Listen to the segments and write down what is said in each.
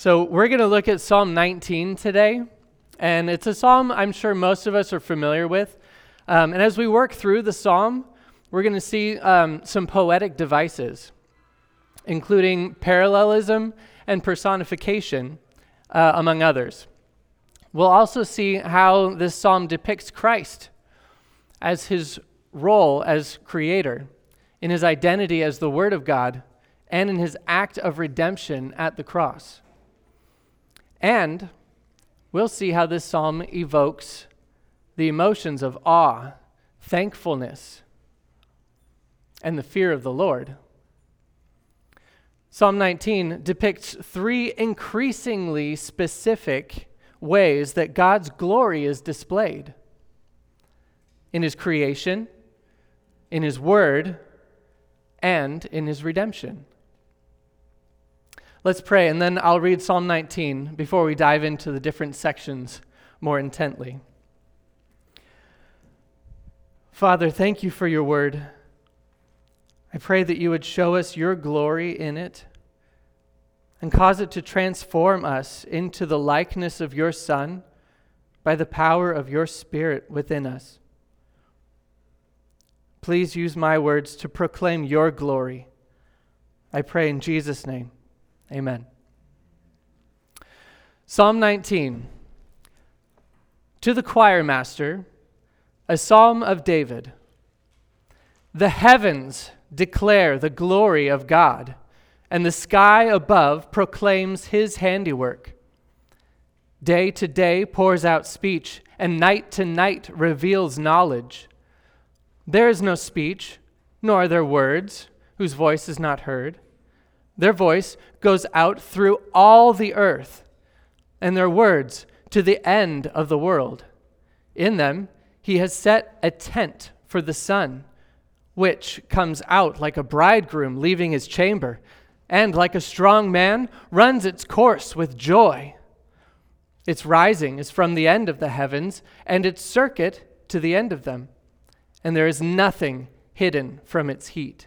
So, we're going to look at Psalm 19 today. And it's a psalm I'm sure most of us are familiar with. Um, and as we work through the psalm, we're going to see um, some poetic devices, including parallelism and personification, uh, among others. We'll also see how this psalm depicts Christ as his role as creator, in his identity as the Word of God, and in his act of redemption at the cross. And we'll see how this psalm evokes the emotions of awe, thankfulness, and the fear of the Lord. Psalm 19 depicts three increasingly specific ways that God's glory is displayed in his creation, in his word, and in his redemption. Let's pray, and then I'll read Psalm 19 before we dive into the different sections more intently. Father, thank you for your word. I pray that you would show us your glory in it and cause it to transform us into the likeness of your Son by the power of your Spirit within us. Please use my words to proclaim your glory. I pray in Jesus' name. Amen. Psalm 19. To the choir master, a psalm of David. The heavens declare the glory of God, and the sky above proclaims his handiwork. Day to day pours out speech, and night to night reveals knowledge. There is no speech, nor are there words, whose voice is not heard. Their voice goes out through all the earth, and their words to the end of the world. In them, he has set a tent for the sun, which comes out like a bridegroom leaving his chamber, and like a strong man runs its course with joy. Its rising is from the end of the heavens, and its circuit to the end of them, and there is nothing hidden from its heat.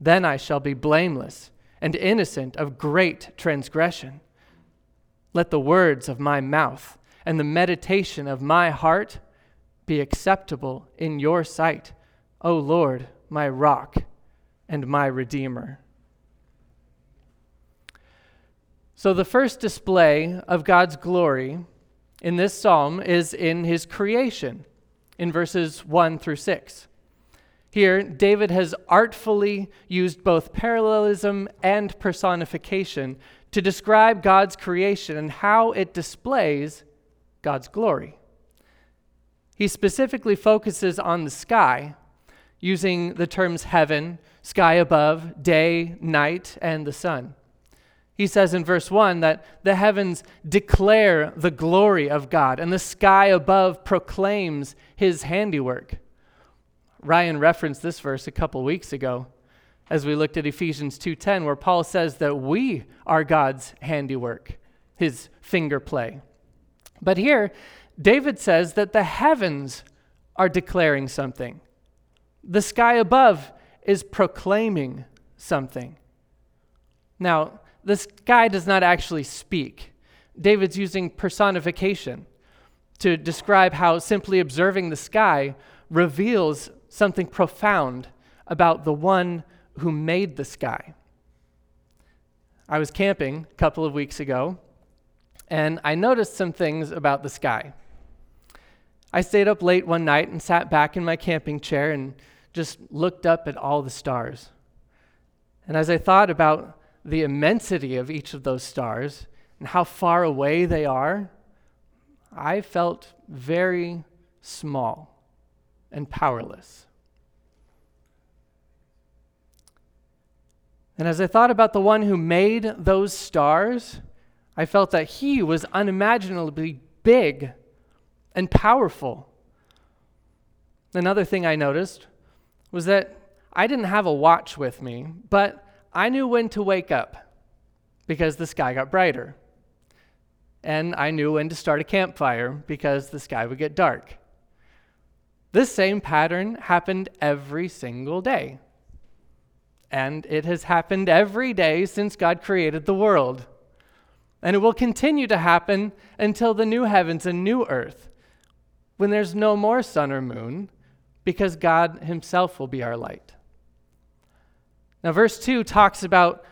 Then I shall be blameless and innocent of great transgression. Let the words of my mouth and the meditation of my heart be acceptable in your sight, O Lord, my rock and my redeemer. So, the first display of God's glory in this psalm is in his creation in verses 1 through 6. Here, David has artfully used both parallelism and personification to describe God's creation and how it displays God's glory. He specifically focuses on the sky, using the terms heaven, sky above, day, night, and the sun. He says in verse 1 that the heavens declare the glory of God, and the sky above proclaims his handiwork. Ryan referenced this verse a couple weeks ago as we looked at Ephesians 2:10 where Paul says that we are God's handiwork, his finger play. But here David says that the heavens are declaring something. The sky above is proclaiming something. Now, the sky does not actually speak. David's using personification to describe how simply observing the sky reveals something profound about the one who made the sky. I was camping a couple of weeks ago, and I noticed some things about the sky. I stayed up late one night and sat back in my camping chair and just looked up at all the stars. And as I thought about the immensity of each of those stars and how far away they are, I felt very small and powerless. And as I thought about the one who made those stars, I felt that he was unimaginably big and powerful. Another thing I noticed was that I didn't have a watch with me, but I knew when to wake up because the sky got brighter. And I knew when to start a campfire because the sky would get dark. This same pattern happened every single day. And it has happened every day since God created the world. And it will continue to happen until the new heavens and new earth, when there's no more sun or moon, because God Himself will be our light. Now, verse 2 talks about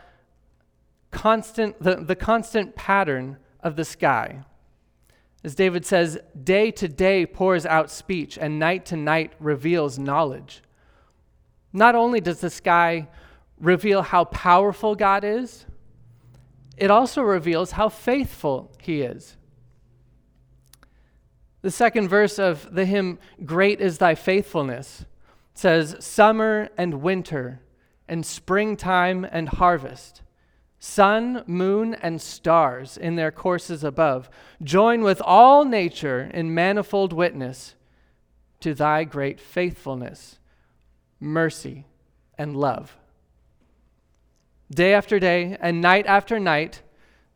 constant, the, the constant pattern of the sky. As David says, day to day pours out speech, and night to night reveals knowledge. Not only does the sky reveal how powerful God is, it also reveals how faithful He is. The second verse of the hymn, Great is Thy Faithfulness, says, Summer and winter, and springtime and harvest, sun, moon, and stars in their courses above, join with all nature in manifold witness to Thy great faithfulness, mercy, and love. Day after day and night after night,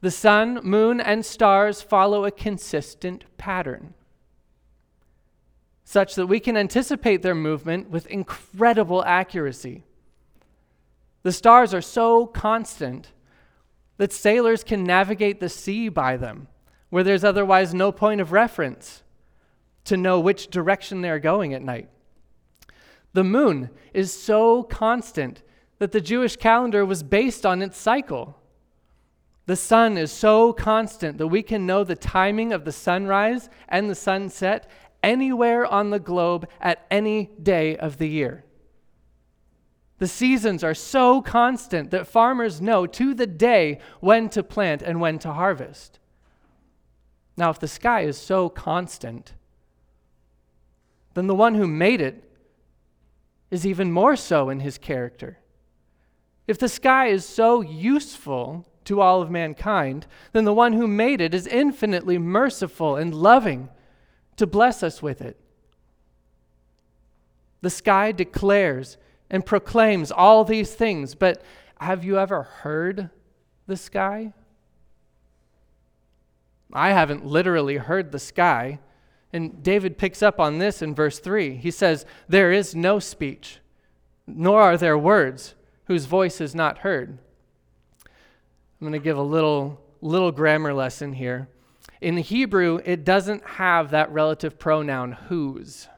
the sun, moon, and stars follow a consistent pattern, such that we can anticipate their movement with incredible accuracy. The stars are so constant that sailors can navigate the sea by them, where there's otherwise no point of reference to know which direction they're going at night. The moon is so constant that the Jewish calendar was based on its cycle. The sun is so constant that we can know the timing of the sunrise and the sunset anywhere on the globe at any day of the year. The seasons are so constant that farmers know to the day when to plant and when to harvest. Now, if the sky is so constant, then the one who made it is even more so in his character. If the sky is so useful to all of mankind, then the one who made it is infinitely merciful and loving to bless us with it. The sky declares and proclaims all these things, but have you ever heard the sky? I haven't literally heard the sky. And David picks up on this in verse 3. He says, There is no speech, nor are there words whose voice is not heard. I'm going to give a little, little grammar lesson here. In Hebrew, it doesn't have that relative pronoun whose.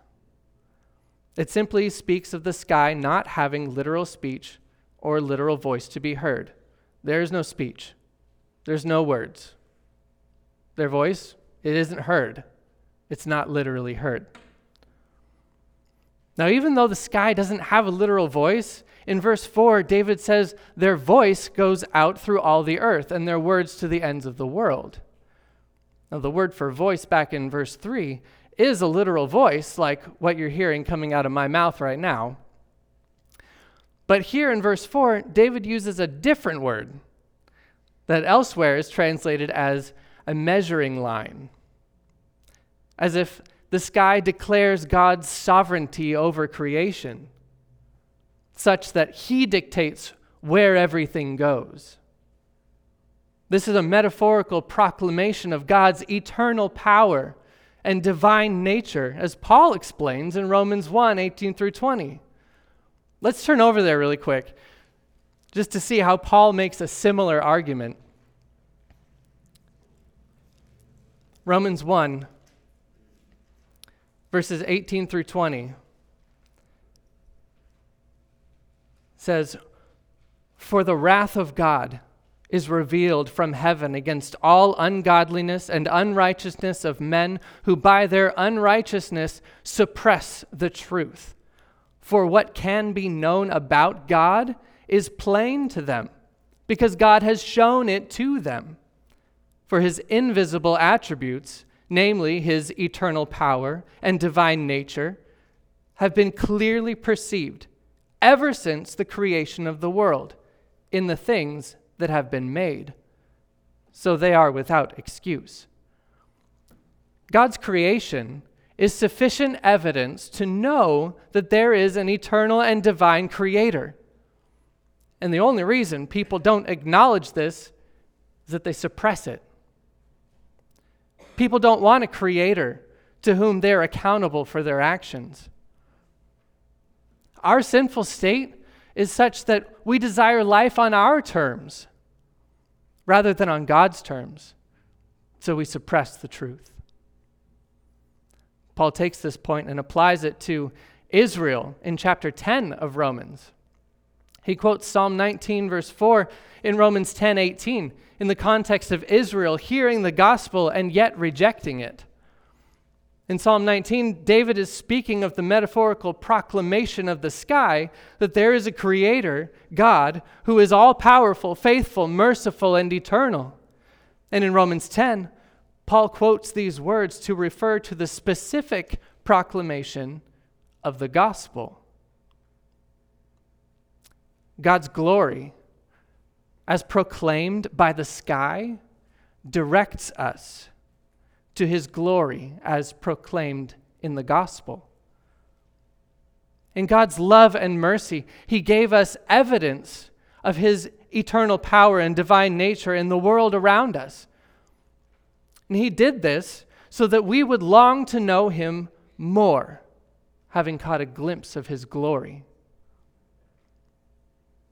It simply speaks of the sky not having literal speech or literal voice to be heard. There is no speech, there's no words. Their voice, it isn't heard, it's not literally heard. Now, even though the sky doesn't have a literal voice, in verse 4, David says, Their voice goes out through all the earth, and their words to the ends of the world. Now, the word for voice back in verse 3 is a literal voice, like what you're hearing coming out of my mouth right now. But here in verse 4, David uses a different word that elsewhere is translated as a measuring line, as if the sky declares God's sovereignty over creation such that he dictates where everything goes. This is a metaphorical proclamation of God's eternal power and divine nature, as Paul explains in Romans 1 18 through 20. Let's turn over there really quick just to see how Paul makes a similar argument. Romans 1, verses 18 through 20. says, For the wrath of God is revealed from heaven against all ungodliness and unrighteousness of men who by their unrighteousness suppress the truth. For what can be known about God is plain to them, because God has shown it to them. For his invisible attributes, namely his eternal power and divine nature, have been clearly perceived ever since the creation of the world in the things that have been made. So they are without excuse. God's creation is sufficient evidence to know that there is an eternal and divine creator. And the only reason people don't acknowledge this is that they suppress it. People don't want a creator to whom they're accountable for their actions. Our sinful state is such that we desire life on our terms rather than on God's terms. So we suppress the truth. Paul takes this point and applies it to Israel in chapter 10 of Romans. He quotes Psalm 19, verse 4 in Romans 10 18, in the context of Israel hearing the gospel and yet rejecting it. In Psalm 19, David is speaking of the metaphorical proclamation of the sky that there is a creator, God, who is all powerful, faithful, merciful, and eternal. And in Romans 10, Paul quotes these words to refer to the specific proclamation of the gospel. God's glory, as proclaimed by the sky, directs us to his glory as proclaimed in the gospel. In God's love and mercy, he gave us evidence of his eternal power and divine nature in the world around us. And he did this so that we would long to know him more, having caught a glimpse of his glory.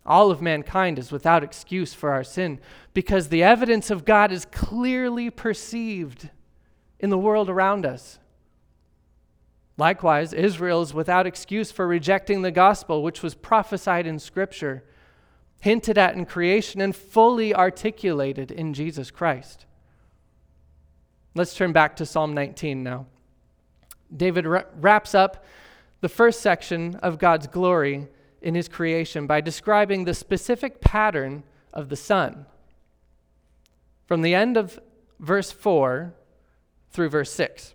All of mankind is without excuse for our sin because the evidence of God is clearly perceived in the world around us. Likewise, Israel is without excuse for rejecting the gospel, which was prophesied in Scripture, hinted at in creation, and fully articulated in Jesus Christ. Let's turn back to Psalm 19 now. David wraps up the first section of God's glory in his creation by describing the specific pattern of the sun. From the end of verse 4 through verse 6.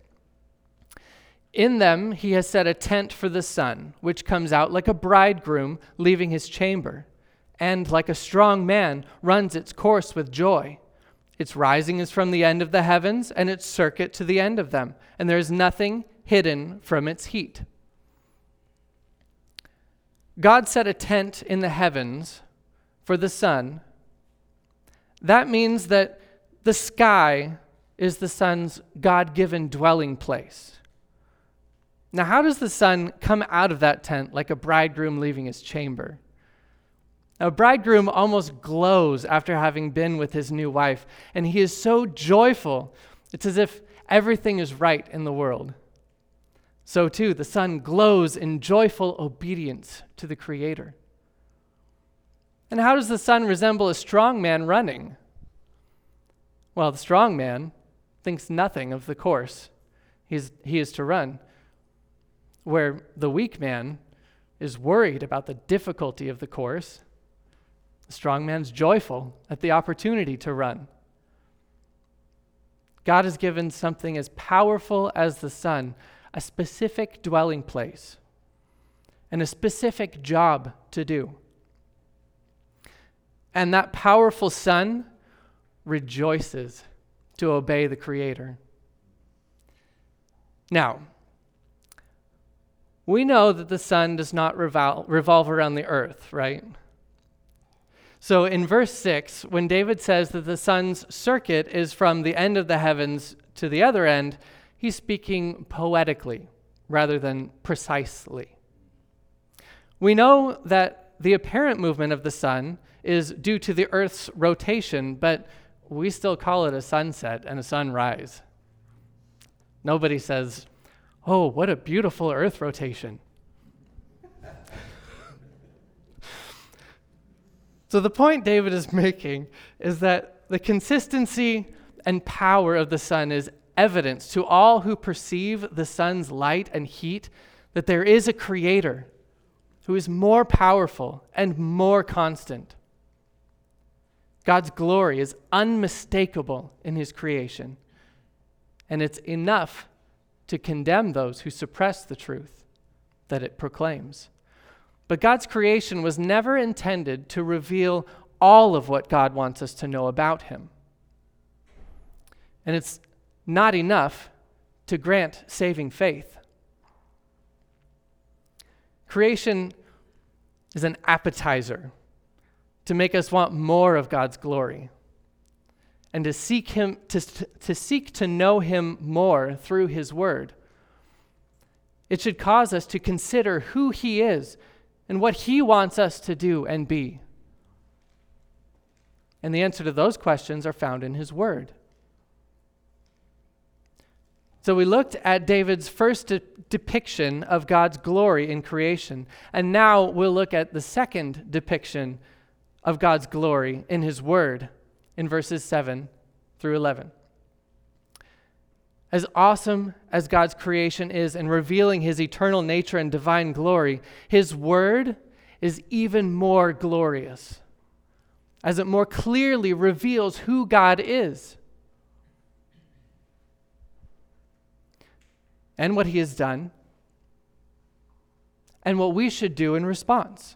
In them he has set a tent for the sun, which comes out like a bridegroom leaving his chamber, and like a strong man runs its course with joy. Its rising is from the end of the heavens, and its circuit to the end of them, and there is nothing hidden from its heat. God set a tent in the heavens for the sun. That means that the sky is the sun's God given dwelling place. Now, how does the sun come out of that tent like a bridegroom leaving his chamber? A bridegroom almost glows after having been with his new wife, and he is so joyful. It's as if everything is right in the world. So, too, the sun glows in joyful obedience to the Creator. And how does the sun resemble a strong man running? Well, the strong man thinks nothing of the course he's, he is to run, where the weak man is worried about the difficulty of the course. The strong man's joyful at the opportunity to run. God has given something as powerful as the sun a specific dwelling place and a specific job to do. And that powerful sun rejoices to obey the Creator. Now, we know that the sun does not revol- revolve around the earth, right? So in verse 6, when David says that the sun's circuit is from the end of the heavens to the other end, he's speaking poetically rather than precisely. We know that the apparent movement of the sun is due to the earth's rotation, but we still call it a sunset and a sunrise. Nobody says, Oh, what a beautiful earth rotation. So, the point David is making is that the consistency and power of the sun is evidence to all who perceive the sun's light and heat that there is a creator who is more powerful and more constant. God's glory is unmistakable in his creation, and it's enough to condemn those who suppress the truth that it proclaims. But God's creation was never intended to reveal all of what God wants us to know about him. And it's not enough to grant saving faith. Creation is an appetizer to make us want more of God's glory and to seek him to, to seek to know him more through his word. It should cause us to consider who he is and what he wants us to do and be. And the answer to those questions are found in his word. So we looked at David's first de- depiction of God's glory in creation, and now we'll look at the second depiction of God's glory in his word in verses 7 through 11. As awesome as God's creation is in revealing his eternal nature and divine glory, his word is even more glorious as it more clearly reveals who God is. and what he has done and what we should do in response.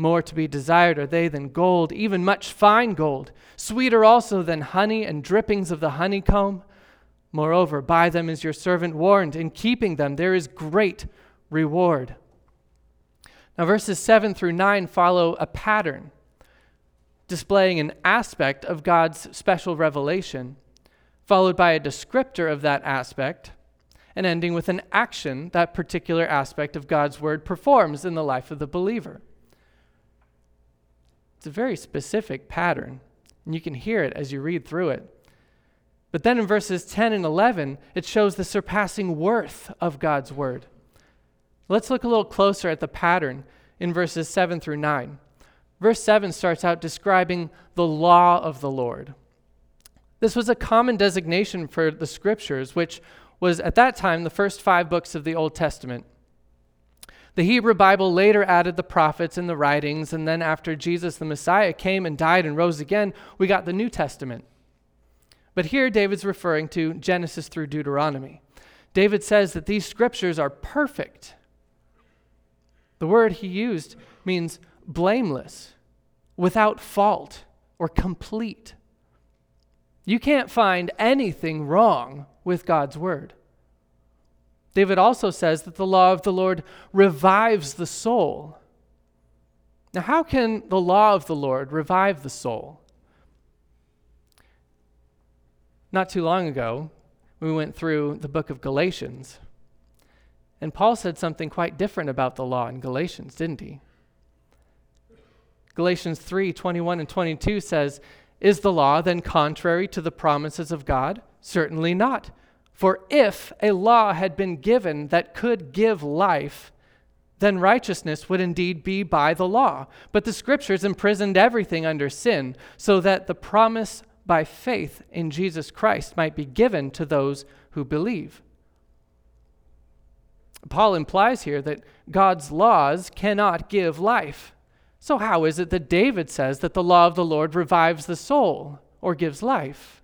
More to be desired are they than gold, even much fine gold, sweeter also than honey and drippings of the honeycomb. Moreover, by them is your servant warned. In keeping them, there is great reward. Now, verses 7 through 9 follow a pattern displaying an aspect of God's special revelation, followed by a descriptor of that aspect, and ending with an action that particular aspect of God's word performs in the life of the believer. It's a very specific pattern, and you can hear it as you read through it. But then in verses 10 and 11, it shows the surpassing worth of God's word. Let's look a little closer at the pattern in verses 7 through 9. Verse 7 starts out describing the law of the Lord. This was a common designation for the scriptures, which was at that time the first five books of the Old Testament. The Hebrew Bible later added the prophets and the writings, and then after Jesus the Messiah came and died and rose again, we got the New Testament. But here David's referring to Genesis through Deuteronomy. David says that these scriptures are perfect. The word he used means blameless, without fault, or complete. You can't find anything wrong with God's word. David also says that the law of the Lord revives the soul. Now, how can the law of the Lord revive the soul? Not too long ago, we went through the book of Galatians, and Paul said something quite different about the law in Galatians, didn't he? Galatians 3 21 and 22 says, Is the law then contrary to the promises of God? Certainly not. For if a law had been given that could give life, then righteousness would indeed be by the law. But the scriptures imprisoned everything under sin, so that the promise by faith in Jesus Christ might be given to those who believe. Paul implies here that God's laws cannot give life. So, how is it that David says that the law of the Lord revives the soul or gives life?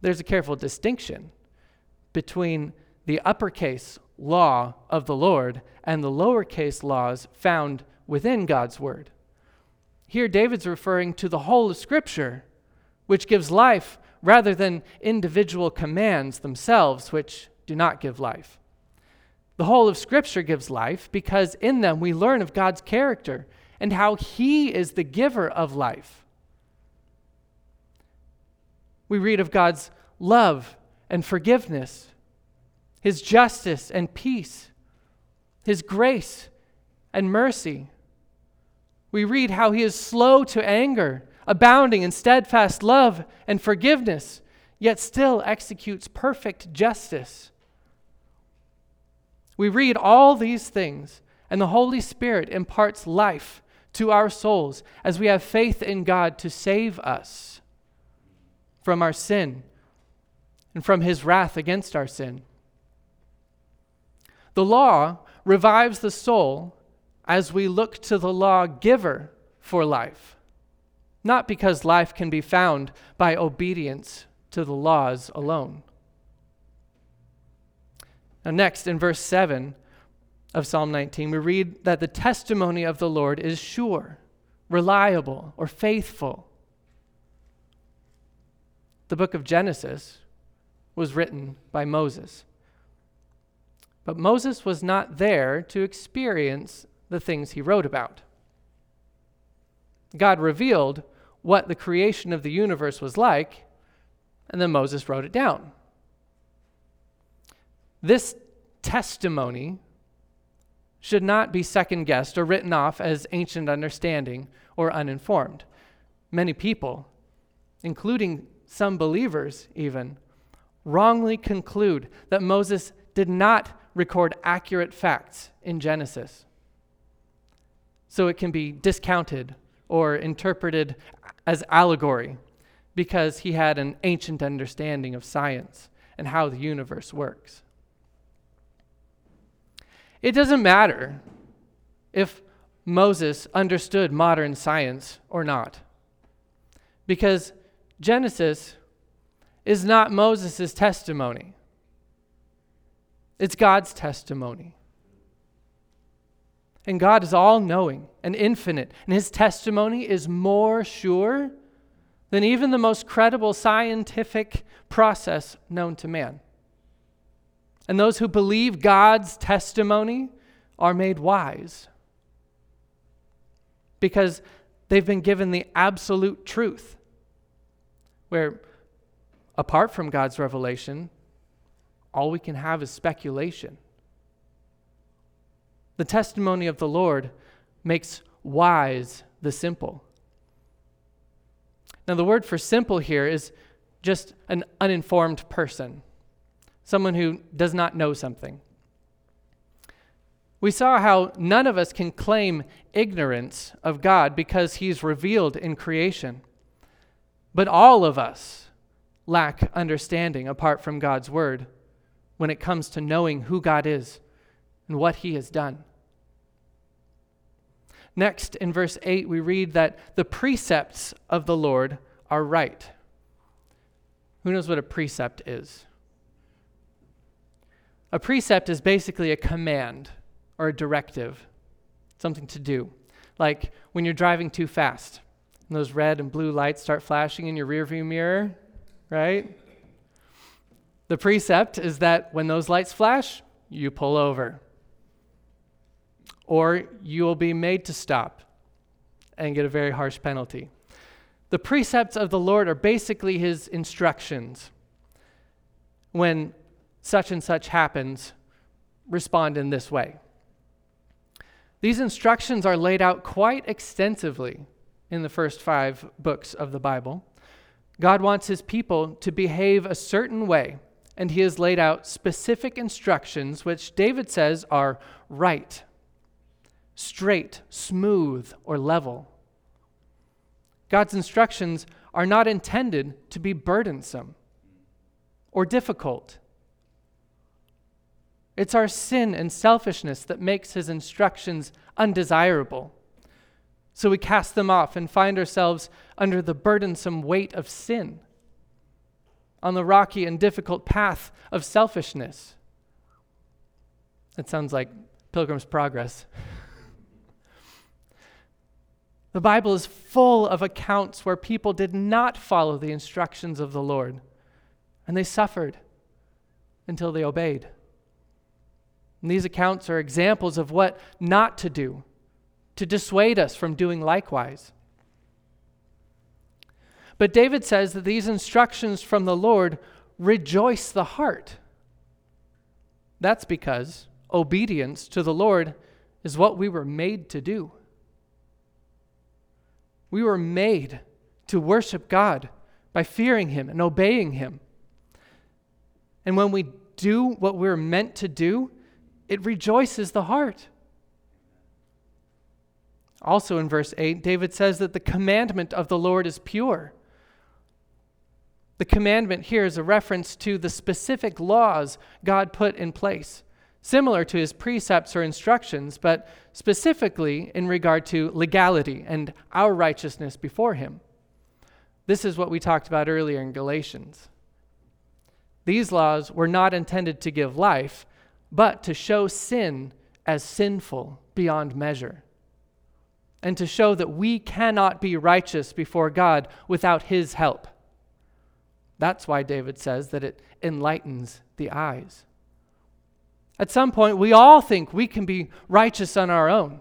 There's a careful distinction between the uppercase law of the Lord and the lowercase laws found within God's word. Here, David's referring to the whole of Scripture, which gives life rather than individual commands themselves, which do not give life. The whole of Scripture gives life because in them we learn of God's character and how He is the giver of life. We read of God's love and forgiveness, His justice and peace, His grace and mercy. We read how He is slow to anger, abounding in steadfast love and forgiveness, yet still executes perfect justice. We read all these things, and the Holy Spirit imparts life to our souls as we have faith in God to save us from our sin and from his wrath against our sin. The law revives the soul as we look to the lawgiver for life, not because life can be found by obedience to the laws alone. Now, next, in verse 7 of Psalm 19, we read that the testimony of the Lord is sure, reliable, or faithful. The book of Genesis was written by Moses. But Moses was not there to experience the things he wrote about. God revealed what the creation of the universe was like, and then Moses wrote it down. This testimony should not be second guessed or written off as ancient understanding or uninformed. Many people, including some believers even, wrongly conclude that Moses did not record accurate facts in Genesis. So it can be discounted or interpreted as allegory because he had an ancient understanding of science and how the universe works. It doesn't matter if Moses understood modern science or not, because Genesis is not Moses' testimony, it's God's testimony. And God is all knowing and infinite, and his testimony is more sure than even the most credible scientific process known to man. And those who believe God's testimony are made wise because they've been given the absolute truth. Where, apart from God's revelation, all we can have is speculation. The testimony of the Lord makes wise the simple. Now, the word for simple here is just an uninformed person someone who does not know something. We saw how none of us can claim ignorance of God because He's revealed in creation. But all of us lack understanding apart from God's Word when it comes to knowing who God is and what He has done. Next, in verse 8, we read that the precepts of the Lord are right. Who knows what a precept is? A precept is basically a command or a directive, something to do. Like when you're driving too fast and those red and blue lights start flashing in your rearview mirror, right? The precept is that when those lights flash, you pull over. Or you will be made to stop and get a very harsh penalty. The precepts of the Lord are basically his instructions. When such and such happens, respond in this way. These instructions are laid out quite extensively in the first five books of the Bible. God wants his people to behave a certain way, and he has laid out specific instructions which David says are right, straight, smooth, or level. God's instructions are not intended to be burdensome or difficult. It's our sin and selfishness that makes his instructions undesirable. So we cast them off and find ourselves under the burdensome weight of sin, on the rocky and difficult path of selfishness. It sounds like Pilgrim's Progress. the Bible is full of accounts where people did not follow the instructions of the Lord, and they suffered until they obeyed. And these accounts are examples of what not to do, to dissuade us from doing likewise. But David says that these instructions from the Lord rejoice the heart. That's because obedience to the Lord is what we were made to do. We were made to worship God by fearing Him and obeying Him. And when we do what we're meant to do, it rejoices the heart. Also in verse 8, David says that the commandment of the Lord is pure. The commandment here is a reference to the specific laws God put in place, similar to his precepts or instructions, but specifically in regard to legality and our righteousness before him. This is what we talked about earlier in Galatians. These laws were not intended to give life, but to show sin as sinful beyond measure, and to show that we cannot be righteous before God without his help. That's why David says that it enlightens the eyes. At some point, we all think we can be righteous on our own.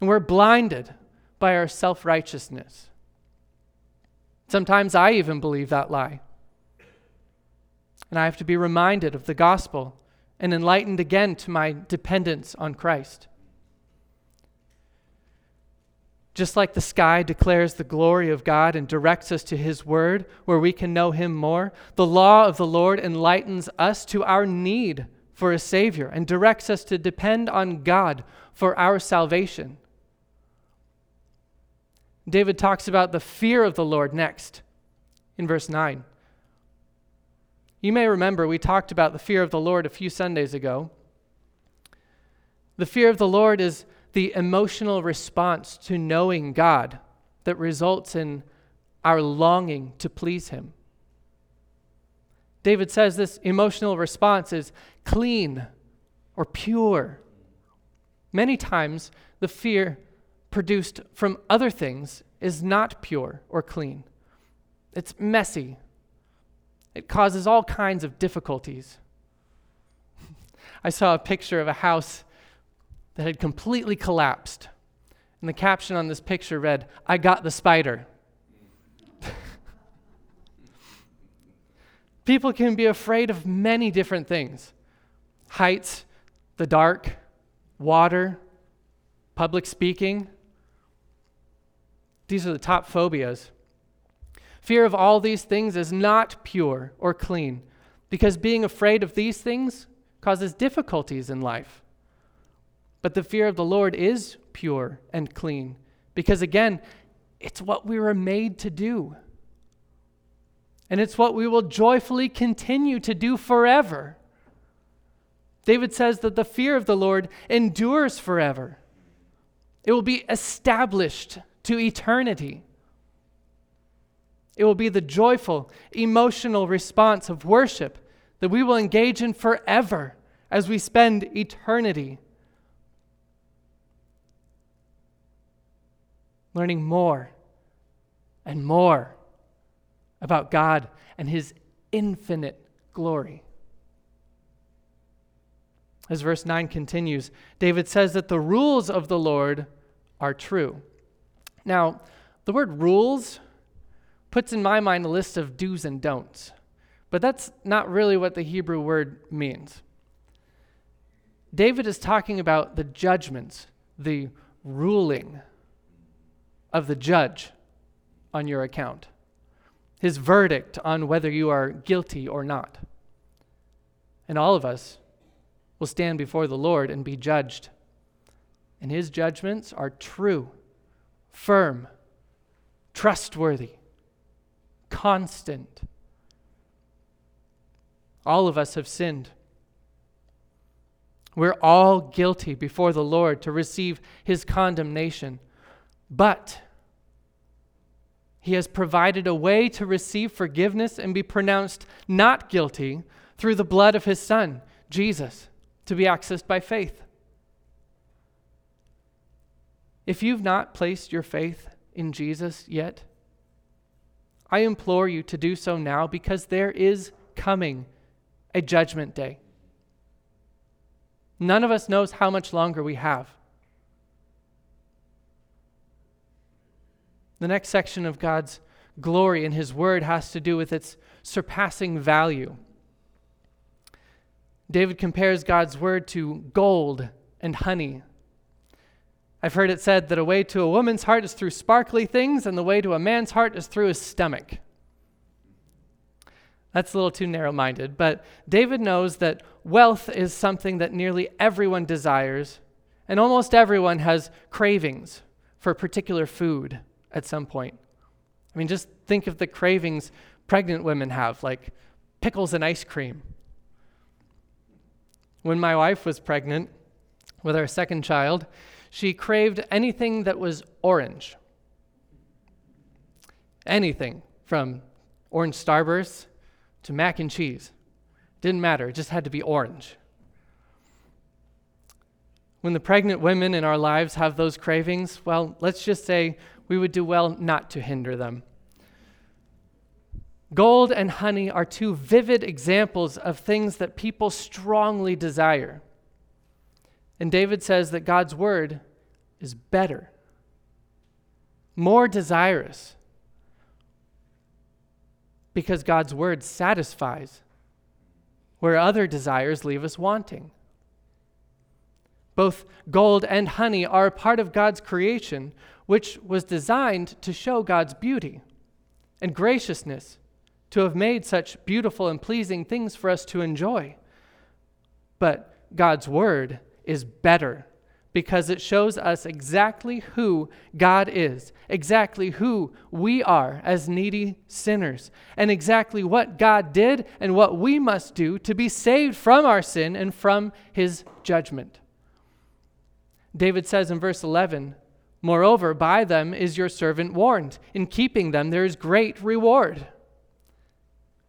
And we're blinded by our self righteousness. Sometimes I even believe that lie. And I have to be reminded of the gospel and enlightened again to my dependence on Christ. Just like the sky declares the glory of God and directs us to His Word, where we can know Him more, the law of the Lord enlightens us to our need for a Savior and directs us to depend on God for our salvation. David talks about the fear of the Lord next in verse 9. You may remember we talked about the fear of the Lord a few Sundays ago. The fear of the Lord is the emotional response to knowing God that results in our longing to please Him. David says this emotional response is clean or pure. Many times, the fear produced from other things is not pure or clean. It's messy. It causes all kinds of difficulties. I saw a picture of a house that had completely collapsed. And the caption on this picture read, I got the spider. People can be afraid of many different things heights, the dark, water, public speaking. These are the top phobias. Fear of all these things is not pure or clean because being afraid of these things causes difficulties in life. But the fear of the Lord is pure and clean because, again, it's what we were made to do. And it's what we will joyfully continue to do forever. David says that the fear of the Lord endures forever, it will be established to eternity. It will be the joyful, emotional response of worship that we will engage in forever as we spend eternity learning more and more about God and His infinite glory. As verse 9 continues, David says that the rules of the Lord are true. Now, the word rules puts in my mind a list of do's and don'ts, but that's not really what the Hebrew word means. David is talking about the judgments, the ruling of the judge on your account, his verdict on whether you are guilty or not. And all of us will stand before the Lord and be judged. And his judgments are true, firm, trustworthy, constant. All of us have sinned. We're all guilty before the Lord to receive his condemnation. But he has provided a way to receive forgiveness and be pronounced not guilty through the blood of his Son, Jesus, to be accessed by faith. If you've not placed your faith in Jesus yet, I implore you to do so now because there is coming a judgment day. None of us knows how much longer we have. The next section of God's glory in His Word has to do with its surpassing value. David compares God's Word to gold and honey. I've heard it said that a way to a woman's heart is through sparkly things, and the way to a man's heart is through his stomach. That's a little too narrow minded, but David knows that wealth is something that nearly everyone desires, and almost everyone has cravings for particular food at some point. I mean, just think of the cravings pregnant women have, like pickles and ice cream. When my wife was pregnant with our second child, she craved anything that was orange. Anything from orange starburst to mac and cheese. Didn't matter, it just had to be orange. When the pregnant women in our lives have those cravings, well, let's just say we would do well not to hinder them. Gold and honey are two vivid examples of things that people strongly desire. And David says that God's word is better, more desirous, because God's word satisfies where other desires leave us wanting. Both gold and honey are a part of God's creation, which was designed to show God's beauty and graciousness, to have made such beautiful and pleasing things for us to enjoy. But God's word is better because it shows us exactly who God is, exactly who we are as needy sinners, and exactly what God did and what we must do to be saved from our sin and from his judgment. David says in verse 11, Moreover, by them is your servant warned. In keeping them, there is great reward.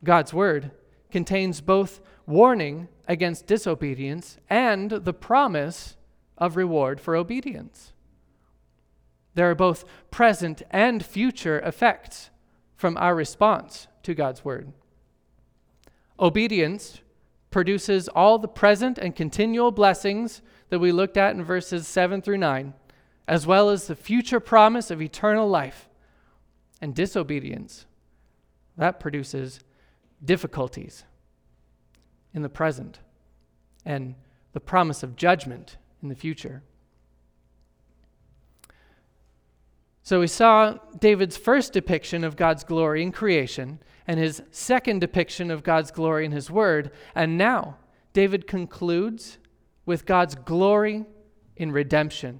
God's word contains both warning against disobedience and the promise of reward for obedience. There are both present and future effects from our response to God's word. Obedience produces all the present and continual blessings that we looked at in verses 7 through 9, as well as the future promise of eternal life. And disobedience, that produces difficulties in the present and the promise of judgment in the future. So we saw David's first depiction of God's glory in creation and his second depiction of God's glory in his word. And now David concludes with God's glory in redemption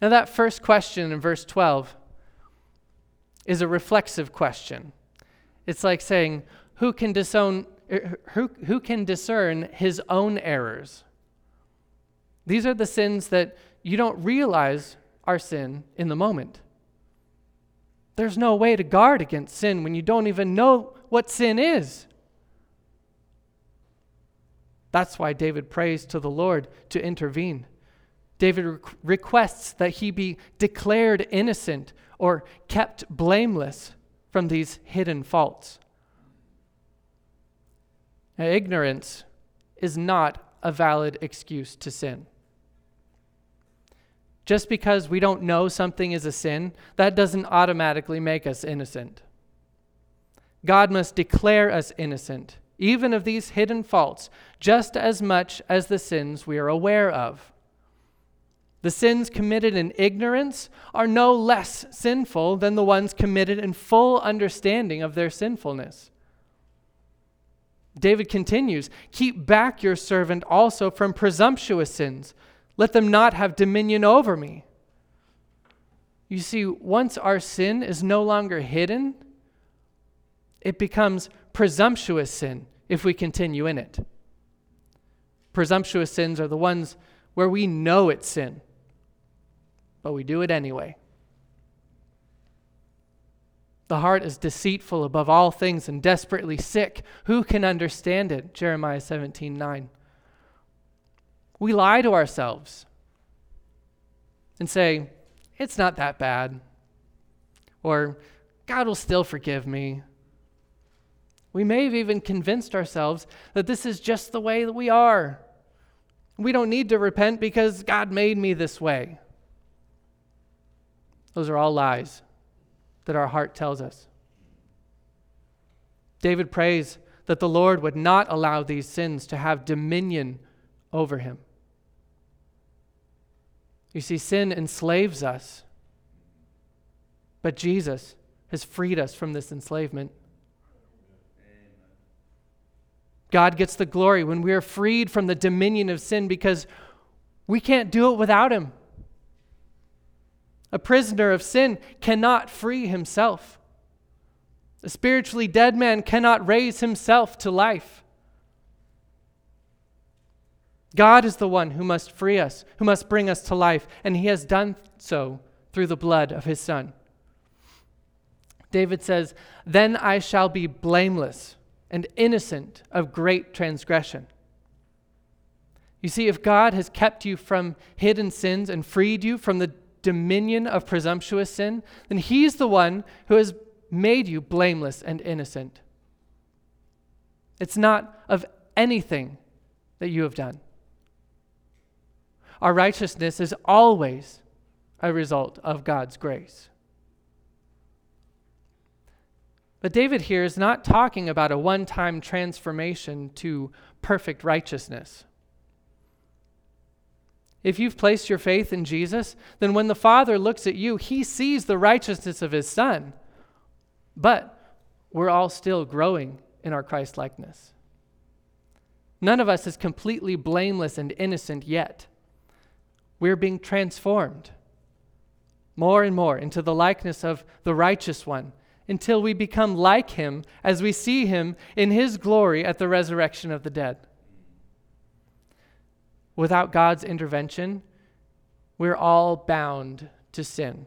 Now, that first question in verse 12 is a reflexive question. It's like saying, Who can disown, er, who, who can discern his own errors? These are the sins that you don't realize are sin in the moment. There's no way to guard against sin when you don't even know what sin is. That's why David prays to the Lord to intervene. David re- requests that he be declared innocent or kept blameless from these hidden faults. Now, ignorance is not a valid excuse to sin. Just because we don't know something is a sin, that doesn't automatically make us innocent. God must declare us innocent, even of these hidden faults, just as much as the sins we are aware of. The sins committed in ignorance are no less sinful than the ones committed in full understanding of their sinfulness. David continues Keep back your servant also from presumptuous sins. Let them not have dominion over me. You see, once our sin is no longer hidden, it becomes presumptuous sin if we continue in it. Presumptuous sins are the ones where we know it's sin, but we do it anyway. The heart is deceitful above all things and desperately sick. Who can understand it? Jeremiah 17 9. We lie to ourselves and say, it's not that bad. Or, God will still forgive me. We may have even convinced ourselves that this is just the way that we are. We don't need to repent because God made me this way. Those are all lies that our heart tells us. David prays that the Lord would not allow these sins to have dominion over him. You see, sin enslaves us, but Jesus has freed us from this enslavement. God gets the glory when we are freed from the dominion of sin because we can't do it without Him. A prisoner of sin cannot free himself. A spiritually dead man cannot raise himself to life. God is the one who must free us, who must bring us to life, and He has done so through the blood of His Son. David says, Then I shall be blameless and innocent of great transgression. You see, if God has kept you from hidden sins and freed you from the dominion of presumptuous sin, then He's the one who has made you blameless and innocent. It's not of anything that you have done. Our righteousness is always a result of God's grace. But David here is not talking about a one time transformation to perfect righteousness. If you've placed your faith in Jesus, then when the Father looks at you, he sees the righteousness of his Son. But we're all still growing in our Christ likeness. None of us is completely blameless and innocent yet. We're being transformed more and more into the likeness of the righteous one until we become like him as we see him in his glory at the resurrection of the dead. Without God's intervention, we're all bound to sin.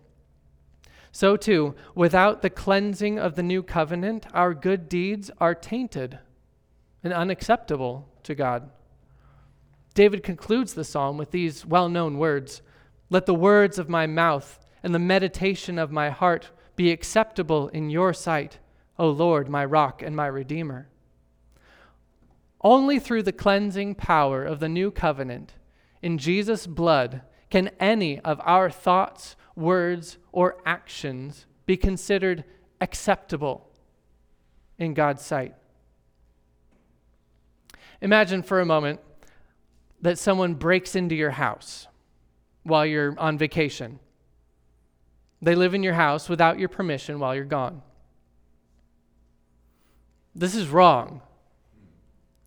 So, too, without the cleansing of the new covenant, our good deeds are tainted and unacceptable to God. David concludes the psalm with these well known words Let the words of my mouth and the meditation of my heart be acceptable in your sight, O Lord, my rock and my redeemer. Only through the cleansing power of the new covenant in Jesus' blood can any of our thoughts, words, or actions be considered acceptable in God's sight. Imagine for a moment that someone breaks into your house while you're on vacation. They live in your house without your permission while you're gone. This is wrong.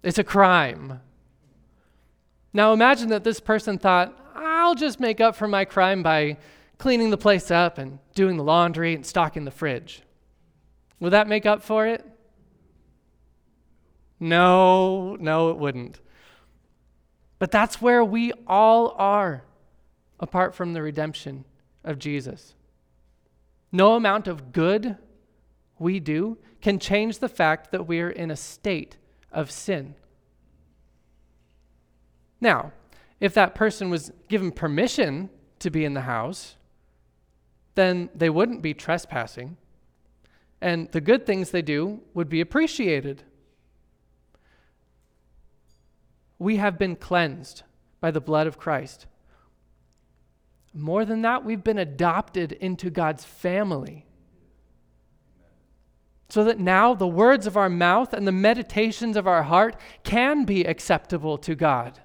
It's a crime. Now imagine that this person thought, I'll just make up for my crime by cleaning the place up and doing the laundry and stocking the fridge. Would that make up for it? No, no, it wouldn't. But that's where we all are, apart from the redemption of Jesus. No amount of good we do can change the fact that we are in a state of sin. Now, if that person was given permission to be in the house, then they wouldn't be trespassing, and the good things they do would be appreciated. we have been cleansed by the blood of Christ. More than that, we've been adopted into God's family. So that now the words of our mouth and the meditations of our heart can be acceptable to God.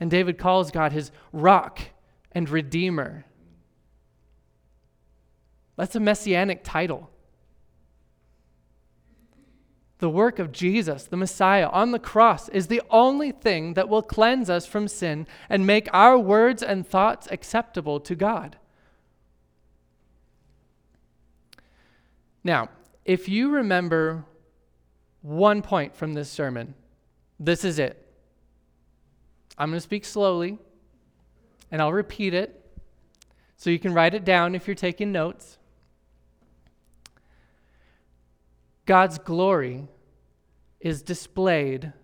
And David calls God his rock and redeemer. That's a messianic title. The work of Jesus, the Messiah, on the cross is the only thing that will cleanse us from sin and make our words and thoughts acceptable to God. Now, if you remember one point from this sermon, this is it. I'm going to speak slowly, and I'll repeat it so you can write it down if you're taking notes. God's glory is displayed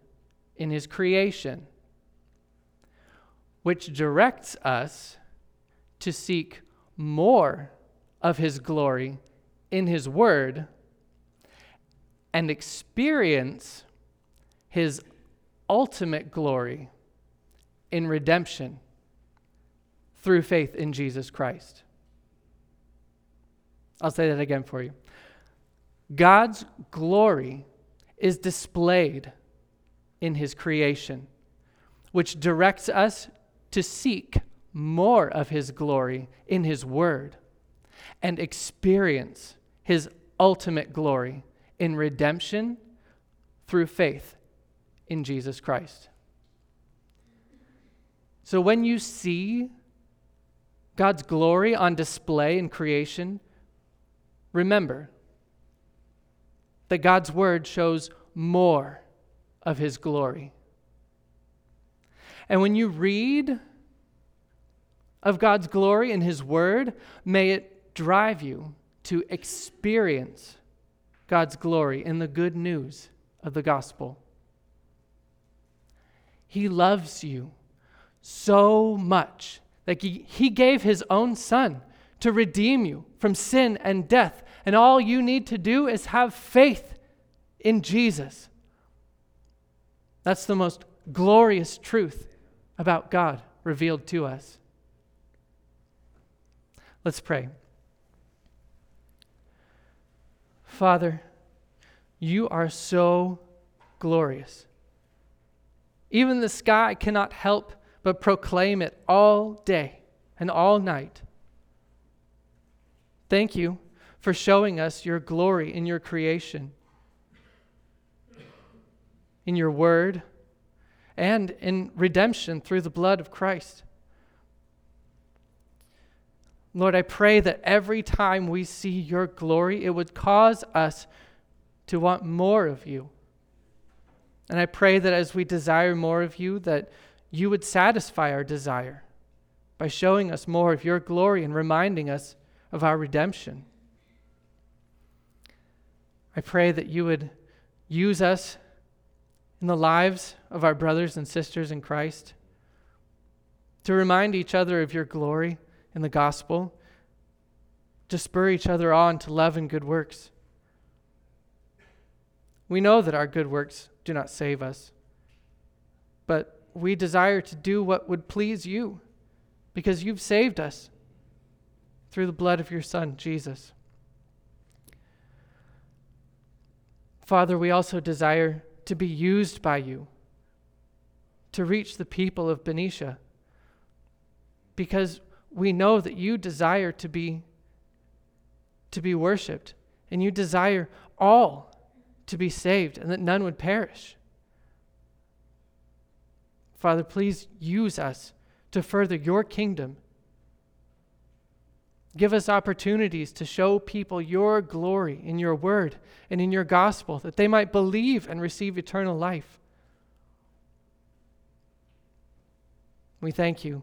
in his creation, which directs us to seek more of his glory in his word and experience his ultimate glory in redemption through faith in Jesus Christ. I'll say that again for you. God's glory is displayed in his creation, which directs us to seek more of his glory in his word and experience his ultimate glory in redemption through faith in Jesus Christ. So when you see God's glory on display in creation, remember that God's word shows more of his glory. And when you read of God's glory in his word, may it drive you to experience God's glory in the good news of the gospel. He loves you so much that he, he gave his own son to redeem you from sin and death. And all you need to do is have faith in Jesus. That's the most glorious truth about God revealed to us. Let's pray. Father, you are so glorious. Even the sky cannot help but proclaim it all day and all night. Thank you for showing us your glory in your creation, in your word, and in redemption through the blood of Christ. Lord, I pray that every time we see your glory, it would cause us to want more of you. And I pray that as we desire more of you, that you would satisfy our desire by showing us more of your glory and reminding us of our redemption. I pray that you would use us in the lives of our brothers and sisters in Christ to remind each other of your glory in the gospel, to spur each other on to love and good works. We know that our good works do not save us, but we desire to do what would please you because you've saved us through the blood of your Son, Jesus. Father, we also desire to be used by you to reach the people of Benicia because we know that you desire to be to be worshiped and you desire all to be saved and that none would perish. Father, please use us to further your kingdom. Give us opportunities to show people your glory in your word and in your gospel, that they might believe and receive eternal life. We thank you,